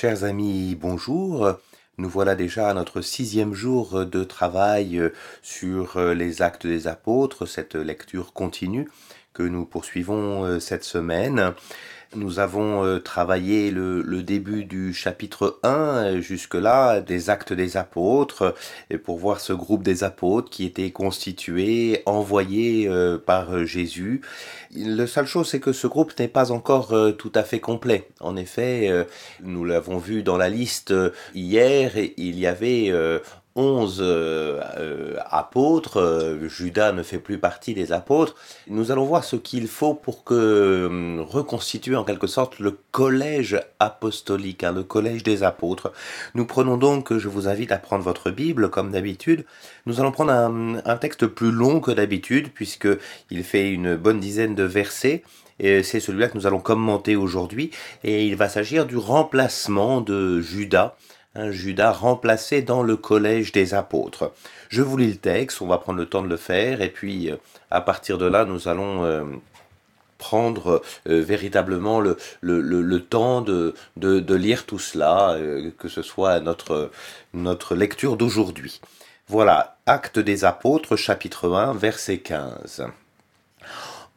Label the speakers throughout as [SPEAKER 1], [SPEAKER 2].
[SPEAKER 1] Chers amis, bonjour. Nous voilà déjà à notre sixième jour de travail sur les actes des apôtres, cette lecture continue que nous poursuivons cette semaine. Nous avons euh, travaillé le, début du chapitre 1 euh, jusque-là, des actes des apôtres, et pour voir ce groupe des apôtres qui était constitué, envoyé euh, par Jésus. La seule chose, c'est que ce groupe n'est pas encore tout à fait complet. En effet, nous l'avons vu dans la liste hier, il y avait onze euh, euh, apôtres, euh, Judas ne fait plus partie des apôtres, nous allons voir ce qu'il faut pour que reconstituer en quelque sorte le collège apostolique, hein, le collège des apôtres. Nous prenons donc, je vous invite à prendre votre Bible comme d'habitude. Nous allons prendre un, un texte plus long que d'habitude puisque il fait une bonne dizaine de versets. Et c'est celui-là que nous allons commenter aujourd'hui. Et il va s'agir du remplacement de Judas un Judas remplacé dans le collège des apôtres. Je vous lis le texte, on va prendre le temps de le faire, et puis euh, à partir de là, nous allons euh, prendre euh, véritablement le, le, temps de, de, lire tout cela, que ce soit notre, notre lecture d'aujourd'hui. Voilà, Acte des apôtres, chapitre 1, verset 15.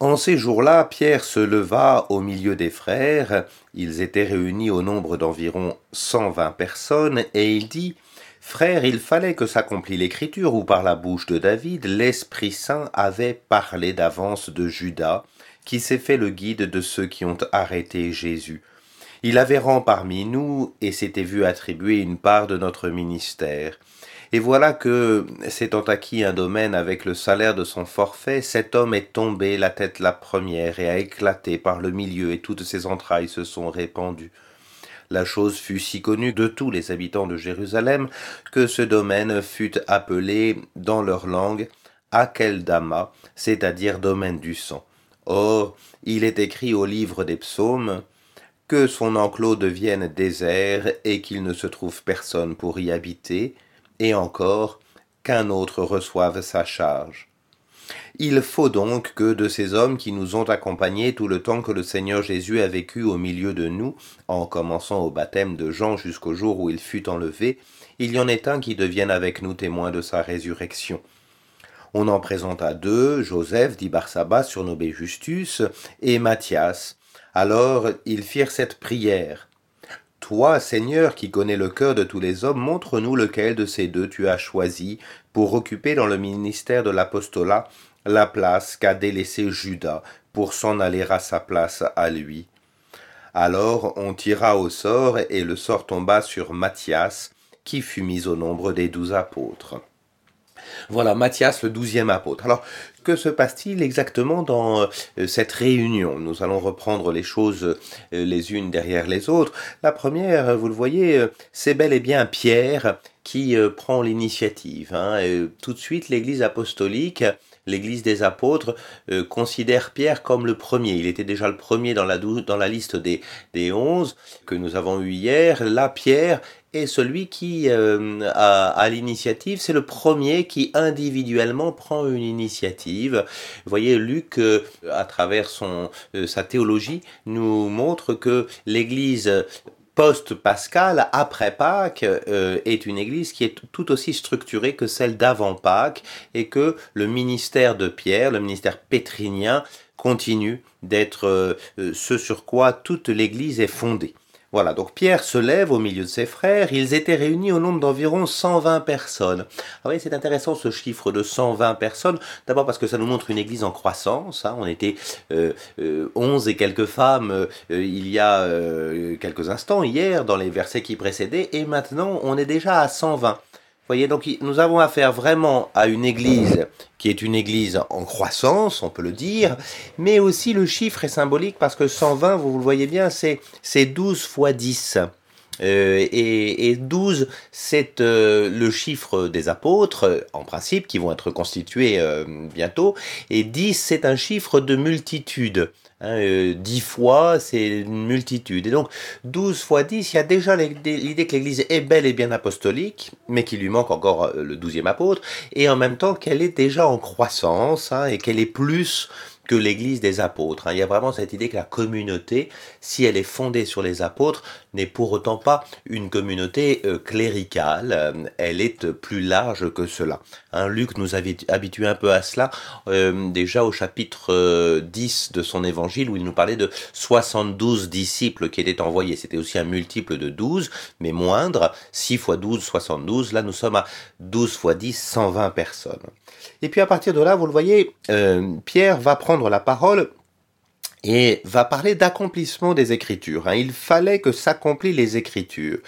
[SPEAKER 1] En ces jours-là, Pierre se leva au milieu des frères, ils étaient réunis au nombre d'environ cent vingt personnes, et il dit Frères, il fallait que s'accomplît l'écriture où par la bouche de David l'Esprit Saint avait parlé d'avance de Judas, qui s'est fait le guide de ceux qui ont arrêté Jésus. Il avait rang parmi nous et s'était vu attribuer une part de notre ministère. Et voilà que, s'étant acquis un domaine avec le salaire de son forfait, cet homme est tombé la tête la première et a éclaté par le milieu et toutes ses entrailles se sont répandues. La chose fut si connue de tous les habitants de Jérusalem que ce domaine fut appelé dans leur langue Akeldama, c'est-à-dire domaine du sang. Or, il est écrit au livre des psaumes que son enclos devienne désert et qu'il ne se trouve personne pour y habiter, et encore qu'un autre reçoive sa charge. Il faut donc que de ces hommes qui nous ont accompagnés tout le temps que le Seigneur Jésus a vécu au milieu de nous, en commençant au baptême de Jean jusqu'au jour où il fut enlevé, il y en ait un qui devienne avec nous témoin de sa résurrection. On en présenta deux, Joseph dit Barsabas, surnommé Justus, et Matthias. Alors ils firent cette prière. Toi, Seigneur, qui connais le cœur de tous les hommes, montre-nous lequel de ces deux tu as choisi pour occuper dans le ministère de l'apostolat la place qu'a délaissée Judas pour s'en aller à sa place à lui. Alors on tira au sort, et le sort tomba sur Matthias, qui fut mis au nombre des douze apôtres. Voilà, Matthias, le douzième apôtre. Alors, que se passe-t-il exactement dans euh, cette réunion? Nous allons reprendre les choses euh, les unes derrière les autres. La première, vous le voyez, euh, c'est bel et bien Pierre qui prend l'initiative. Hein. tout de suite, l'Église apostolique l'Église des apôtres considère Pierre comme le premier. Il était déjà le premier dans la, dans la liste des, des onze que nous avons eu hier. Là, Pierre et celui qui euh, a, l'initiative, c'est le premier qui individuellement prend une initiative. Vous voyez, Luc, euh, à travers son, euh, sa théologie, nous montre que l'Église post-Pascal, après Pâques, est une église qui est tout aussi structurée que celle d'avant Pâques et que le ministère de Pierre, le ministère pétrinien, continue d'être ce sur quoi toute l'église est fondée. Voilà, donc Pierre se lève au milieu de ses frères, ils étaient réunis au nombre d'environ 120 personnes. Ah oui, c'est intéressant ce chiffre de 120 personnes, d'abord parce que ça nous montre une église en croissance, hein. on était euh, 11 euh, et quelques femmes euh, il y a euh, quelques instants, hier, dans les versets qui précédaient, et maintenant on est déjà à 120 voyez, donc nous avons affaire vraiment à une église qui est une église en croissance, on peut le dire, mais aussi le chiffre est symbolique parce que 120, vous, le voyez bien, c'est 12 fois 10. Euh, et, 12, c'est euh, le chiffre des apôtres, en principe, qui vont être constitués euh, bientôt. Et 10, c'est un chiffre de multitude. Hein, 10 fois, c'est une multitude. Et donc, 12 fois 10, il y a déjà l'idée que l'Église est belle et bien apostolique, mais qu'il lui manque encore le douzième apôtre, et en même temps qu'elle est déjà en croissance, hein, et qu'elle est plus que l'Église des apôtres. Hein. Il y a vraiment cette idée que la communauté, si elle est fondée sur les apôtres, n'est pour autant pas une communauté euh, cléricale, euh, elle est plus large que cela. Hein, Luc nous avait habitué un peu à cela euh, déjà au chapitre 10 de son évangile où il nous parlait de 72 disciples qui étaient envoyés. C'était aussi un multiple de 12, mais moindre, 6 fois 12, 72. Là, nous sommes à 12 fois 10, 120 personnes. Et puis à partir de là, vous le voyez, Pierre va prendre la parole et va parler d'accomplissement des Écritures. Hein. Il fallait que s'accomplissent les Écritures.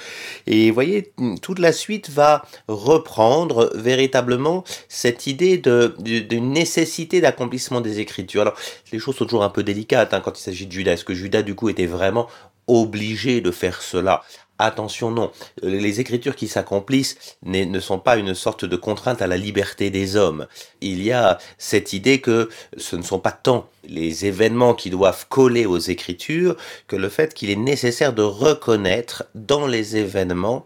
[SPEAKER 1] Et vous voyez, toute la suite va reprendre véritablement cette idée de, nécessité d'accomplissement des Écritures. Alors, les choses sont toujours un peu délicates hein, quand il s'agit de Judas. Est-ce que Judas, du coup, était vraiment obligé de faire cela Attention, non. Les écritures qui s'accomplissent ne sont pas une sorte de contrainte à la liberté des hommes. Il y a cette idée que ce ne sont pas tant les événements qui doivent coller aux écritures que le fait qu'il est nécessaire de reconnaître dans les événements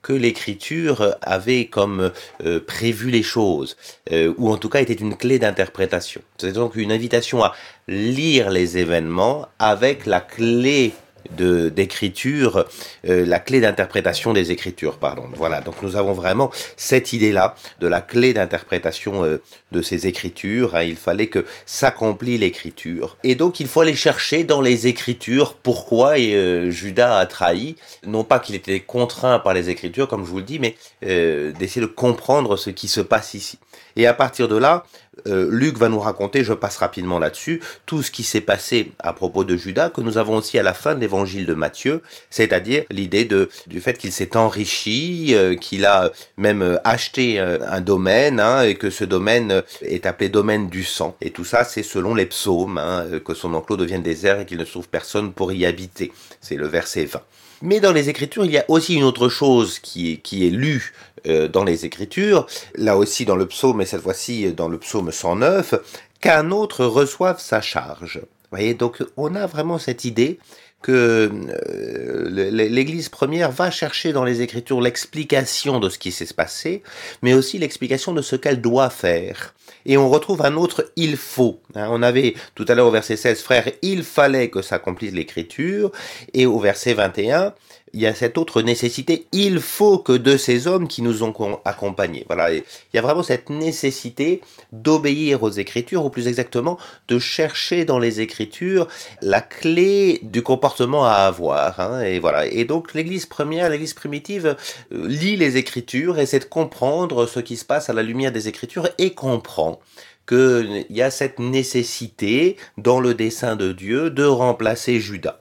[SPEAKER 1] que l'écriture avait comme euh, prévu les choses, euh, ou en tout cas était une clé d'interprétation. C'est donc une invitation à lire les événements avec la clé d'écriture, euh, la clé d'interprétation des écritures, pardon. Voilà, donc nous avons vraiment cette idée-là de la clé d'interprétation euh, de ces écritures. Hein. Il fallait que s'accomplit l'écriture, et donc il faut aller chercher dans les écritures pourquoi euh, Judas a trahi. Non pas qu'il était contraint par les écritures, comme je vous le dis, mais d'essayer de comprendre ce qui se passe ici. Et à partir de là, euh, Luc va nous raconter, je passe rapidement là-dessus, tout ce qui s'est passé à propos de Judas, que nous avons aussi à la fin de l'évangile de Matthieu, c'est-à-dire l'idée du fait qu'il s'est enrichi, euh, qu'il a même euh, acheté un domaine, hein, et que ce domaine est appelé domaine du sang. Et tout ça, c'est selon les psaumes, hein, que son enclos devienne désert et qu'il ne trouve personne pour y habiter. C'est le verset 20. Mais dans les Écritures, il y a aussi une autre chose qui est, lue euh, dans les Écritures, là aussi dans le psaume, et cette fois-ci dans le psaume 109, qu'un autre reçoive sa charge. Vous voyez, donc on a vraiment cette idée que euh, l'Église première va chercher dans les Écritures l'explication de ce qui s'est passé, mais aussi l'explication de ce qu'elle doit faire. Et on retrouve un autre il faut. Hein. on avait tout à l'heure au verset 16, frère, il fallait que s'accomplisse l'Écriture, et au verset 21, il y a cette autre nécessité, il faut que de ces hommes qui nous ont accompagnés. Voilà, il y a vraiment cette nécessité d'obéir aux Écritures, ou plus exactement, de chercher dans les Écritures la clé du comportement à avoir. Hein, et voilà. Et donc l'Église première, l'Église primitive, euh, lit les Écritures, essaie de comprendre ce qui se passe à la lumière des Écritures et comprend qu'il y a cette nécessité dans le dessein de Dieu de remplacer Judas.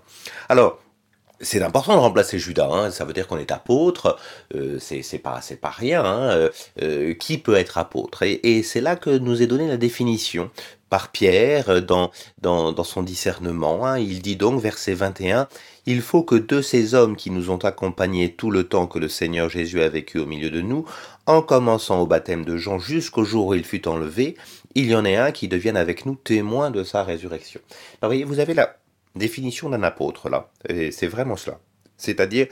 [SPEAKER 1] Alors, c'est important de remplacer Judas, hein. ça veut dire qu'on est apôtre, euh, c'est pas pas rien. Hein. Euh, euh, qui peut être apôtre? Et, c'est là que nous est donnée la définition par Pierre dans dans, dans son discernement. Hein. Il dit donc verset 21 il faut que de ces hommes qui nous ont accompagnés tout le temps que le Seigneur Jésus a vécu au milieu de nous, en commençant au baptême de Jean jusqu'au jour où il fut enlevé, il y en ait un qui devienne avec nous témoin de sa résurrection. Alors, voyez, vous avez là définition d'un apôtre là. Et c'est vraiment cela. C'est-à-dire,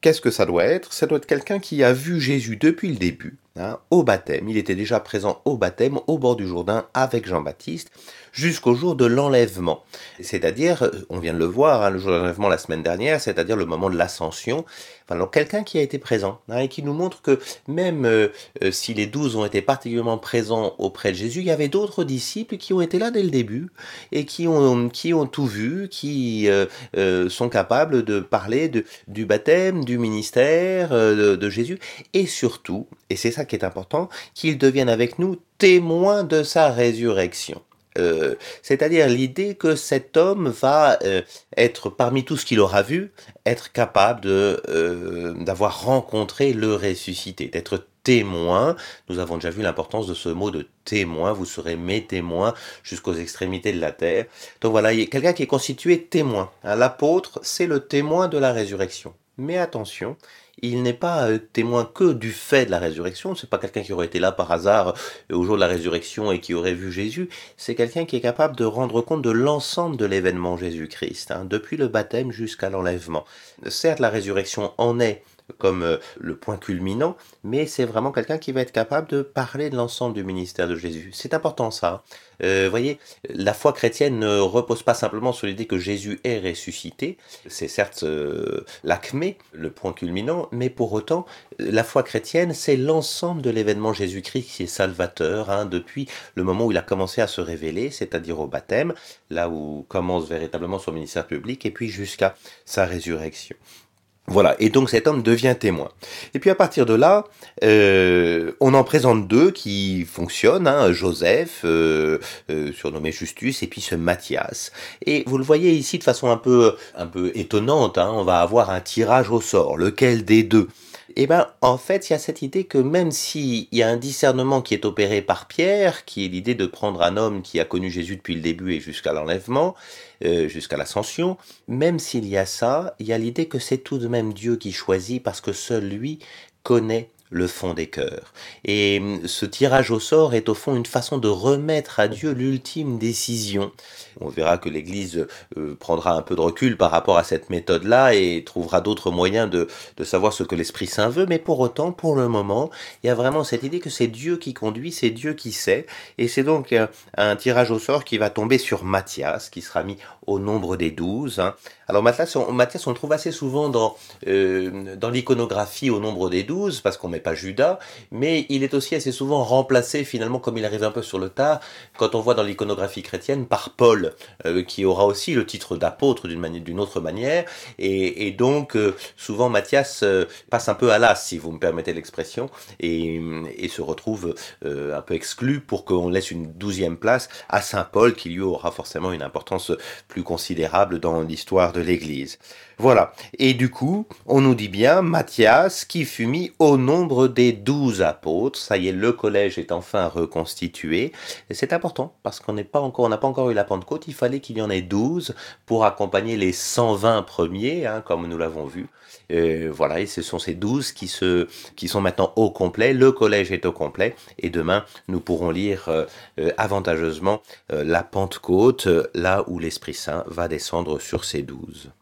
[SPEAKER 1] qu'est-ce que ça doit être? Ça doit être quelqu'un qui a vu Jésus depuis le début, hein, au baptême. Il était déjà présent au baptême, au bord du Jourdain, avec Jean-Baptiste jusqu'au jour de l'enlèvement. C'est-à-dire, on vient de le voir, hein, le jour de l'enlèvement la semaine dernière, c'est-à-dire le moment de l'ascension. Enfin, quelqu'un qui a été présent hein, et qui nous montre que même euh, euh, si les douze ont été particulièrement présents auprès de Jésus, il y avait d'autres disciples qui ont été là dès le début et qui ont, qui ont tout vu, qui euh, sont capables de parler du baptême, du ministère de Jésus et surtout, et c'est ça qui est important, qu'ils deviennent avec nous témoins de sa résurrection. Euh, c'est-à-dire l'idée que cet homme va euh, être parmi tout ce qu'il aura vu, être capable de euh, d'avoir rencontré le ressuscité, d'être témoin. Nous avons déjà vu l'importance de ce mot de témoin. Vous serez mes témoins jusqu'aux extrémités de la terre. Donc voilà, il y a quelqu'un qui est constitué témoin. L'apôtre, c'est le témoin de la résurrection. Mais attention, il n'est pas euh, témoin que du fait de la résurrection. C'est pas quelqu'un qui aurait été là par hasard euh, au jour de la résurrection et qui aurait vu Jésus. C'est quelqu'un qui est capable de rendre compte de l'ensemble de l'événement Jésus-Christ, hein, depuis le baptême jusqu'à l'enlèvement. Certes, la résurrection en est comme euh, le point culminant, mais c'est vraiment quelqu'un qui va être capable de parler de l'ensemble du ministère de Jésus. C'est important ça. Euh, voyez, la foi chrétienne ne repose pas simplement sur l'idée que Jésus est ressuscité. C'est certes euh, l'acmé, le point culminant, mais pour autant, la foi chrétienne, c'est l'ensemble de l'événement Jésus-Christ qui est salvateur, hein, depuis le moment où il a commencé à se révéler, c'est-à-dire au baptême, là où commence véritablement son ministère public, et puis jusqu'à sa résurrection. Voilà, et donc cet homme devient témoin. Et puis à partir de là, euh, on en présente deux qui fonctionnent, hein, Joseph, euh, euh, surnommé Justus, et puis ce Matthias. Et vous le voyez ici de façon un peu, un peu étonnante, hein, on va avoir un tirage au sort, lequel des deux? Eh ben, en fait, il y a cette idée que même s'il y a un discernement qui est opéré par Pierre, qui est l'idée de prendre un homme qui a connu Jésus depuis le début et jusqu'à l'enlèvement, euh, jusqu'à l'ascension, même s'il y a ça, il y a l'idée que c'est tout de même Dieu qui choisit parce que seul lui connaît le fond des cœurs. Et hum, ce tirage au sort est au fond une façon de remettre à Dieu l'ultime décision. On verra que l'Église euh, prendra un peu de recul par rapport à cette méthode-là et trouvera d'autres moyens de, de savoir ce que l'Esprit Saint veut, mais pour autant, pour le moment, il y a vraiment cette idée que c'est Dieu qui conduit, c'est Dieu qui sait, et c'est donc un, un, tirage au sort qui va tomber sur Matthias, qui sera mis au nombre des douze. Hein. Alors Matthias on, Matthias, on le trouve assez souvent dans, euh, dans l'iconographie au nombre des douze, parce qu'on met pas Judas, mais il est aussi assez souvent remplacé finalement, comme il arrive un peu sur le tard, quand on voit dans l'iconographie chrétienne, par Paul, euh, qui aura aussi le titre d'apôtre d'une autre manière, et, donc euh, souvent Matthias euh, passe un peu à l'as, si vous me permettez l'expression, et, et, se retrouve un peu exclu pour qu'on laisse une douzième place à Saint Paul, qui lui aura forcément une importance plus considérable dans l'histoire de l'Église. Voilà. Et du coup, on nous dit bien Matthias qui fut mis au nombre des douze apôtres. Ça y est, le collège est enfin reconstitué. C'est important parce qu'on n'est pas encore, on n'a pas encore eu la Pentecôte. Il fallait qu'il y en ait douze pour accompagner les 120 premiers, hein, comme nous l'avons vu. Euh, voilà. Et ce sont ces douze qui se, qui sont maintenant au complet. Le collège est au complet. Et demain, nous pourrons lire euh, euh, avantageusement la Pentecôte, là où l'Esprit Saint va descendre sur ces douze.